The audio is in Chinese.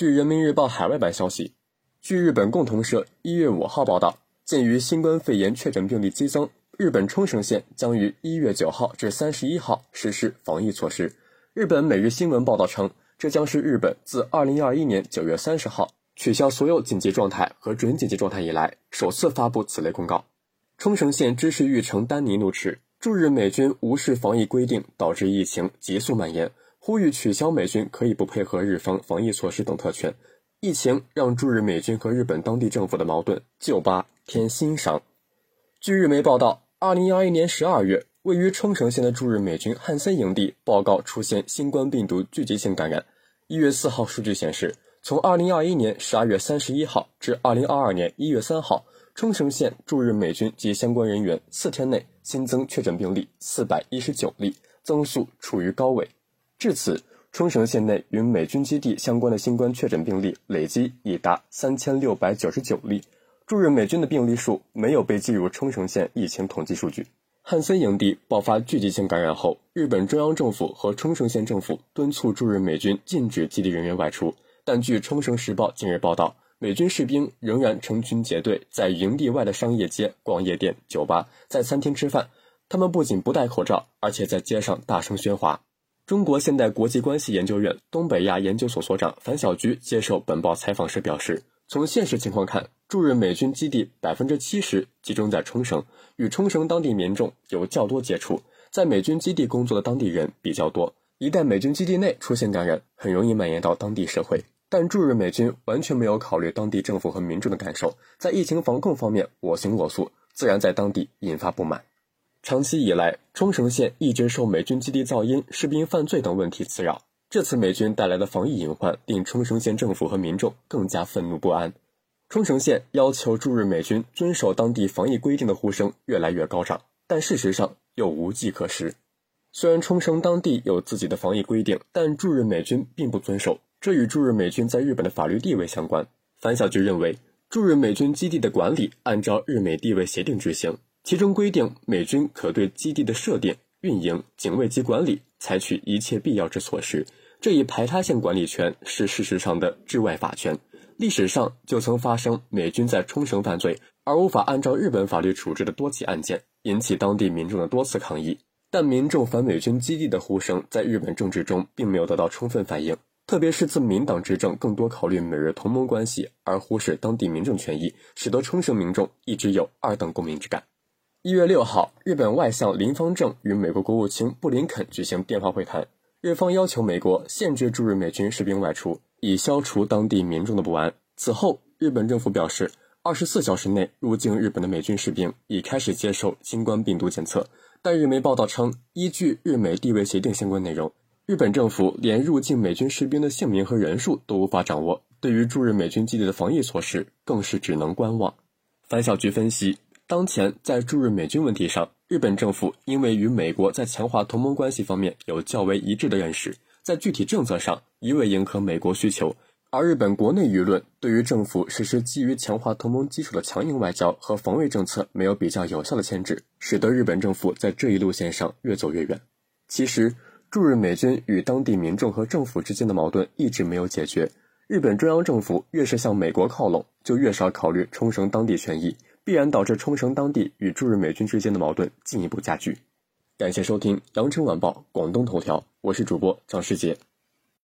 据人民日报海外版消息，据日本共同社一月五号报道，鉴于新冠肺炎确诊病例激增，日本冲绳县将于一月九号至三十一号实施防疫措施。日本每日新闻报道称，这将是日本自二零二一年九月三十号取消所有紧急状态和准紧急状态以来，首次发布此类公告。冲绳县知事玉城丹尼怒斥驻日美军无视防疫规定，导致疫情急速蔓延。呼吁取消美军可以不配合日方防疫措施等特权，疫情让驻日美军和日本当地政府的矛盾就巴添新伤。据日媒报道，二零二一年十二月，位于冲绳县的驻日美军汉森营地报告出现新冠病毒聚集性感染。一月四号数据显示，从二零二一年十二月三十一号至二零二二年一月三号，冲绳县驻日美军及相关人员四天内新增确诊病例四百一十九例，增速处于高位。至此，冲绳县内与美军基地相关的新冠确诊病例累计已达三千六百九十九例。驻日美军的病例数没有被计入冲绳县疫情统计数据。汉森营地爆发聚集性感染后，日本中央政府和冲绳县政府敦促驻日美军禁止基地人员外出。但据冲绳时报近日报道，美军士兵仍然成群结队在营地外的商业街逛夜店、酒吧，在餐厅吃饭。他们不仅不戴口罩，而且在街上大声喧哗。中国现代国际关系研究院东北亚研究所所长樊小菊接受本报采访时表示，从现实情况看，驻日美军基地百分之七十集中在冲绳，与冲绳当地民众有较多接触，在美军基地工作的当地人比较多。一旦美军基地内出现感染，很容易蔓延到当地社会。但驻日美军完全没有考虑当地政府和民众的感受，在疫情防控方面我行我素，自然在当地引发不满。长期以来，冲绳县一直受美军基地噪音、士兵犯罪等问题滋扰。这次美军带来的防疫隐患，令冲绳县政府和民众更加愤怒不安。冲绳县要求驻日美军遵守当地防疫规定的呼声越来越高涨，但事实上又无计可施。虽然冲绳当地有自己的防疫规定，但驻日美军并不遵守，这与驻日美军在日本的法律地位相关。樊小菊认为，驻日美军基地的管理按照日美地位协定执行。其中规定，美军可对基地的设定、运营、警卫及管理采取一切必要之措施。这一排他性管理权是事实上的治外法权。历史上就曾发生美军在冲绳犯罪而无法按照日本法律处置的多起案件，引起当地民众的多次抗议。但民众反美军基地的呼声在日本政治中并没有得到充分反映，特别是自民党执政更多考虑美日同盟关系而忽视当地民众权益，使得冲绳民众一直有二等公民之感。一月六号，日本外相林方正与美国国务卿布林肯举行电话会谈，日方要求美国限制驻日美军士兵外出，以消除当地民众的不安。此后，日本政府表示，二十四小时内入境日本的美军士兵已开始接受新冠病毒检测。但日媒报道称，依据日美地位协定相关内容，日本政府连入境美军士兵的姓名和人数都无法掌握，对于驻日美军基地的防疫措施更是只能观望。樊小菊分析。当前在驻日美军问题上，日本政府因为与美国在强化同盟关系方面有较为一致的认识，在具体政策上一味迎合美国需求，而日本国内舆论对于政府实施基于强化同盟基础的强硬外交和防卫政策没有比较有效的牵制，使得日本政府在这一路线上越走越远。其实，驻日美军与当地民众和政府之间的矛盾一直没有解决，日本中央政府越是向美国靠拢，就越少考虑冲绳当地权益。必然导致冲绳当地与驻日美军之间的矛盾进一步加剧。感谢收听《羊城晚报广东头条》，我是主播张世杰。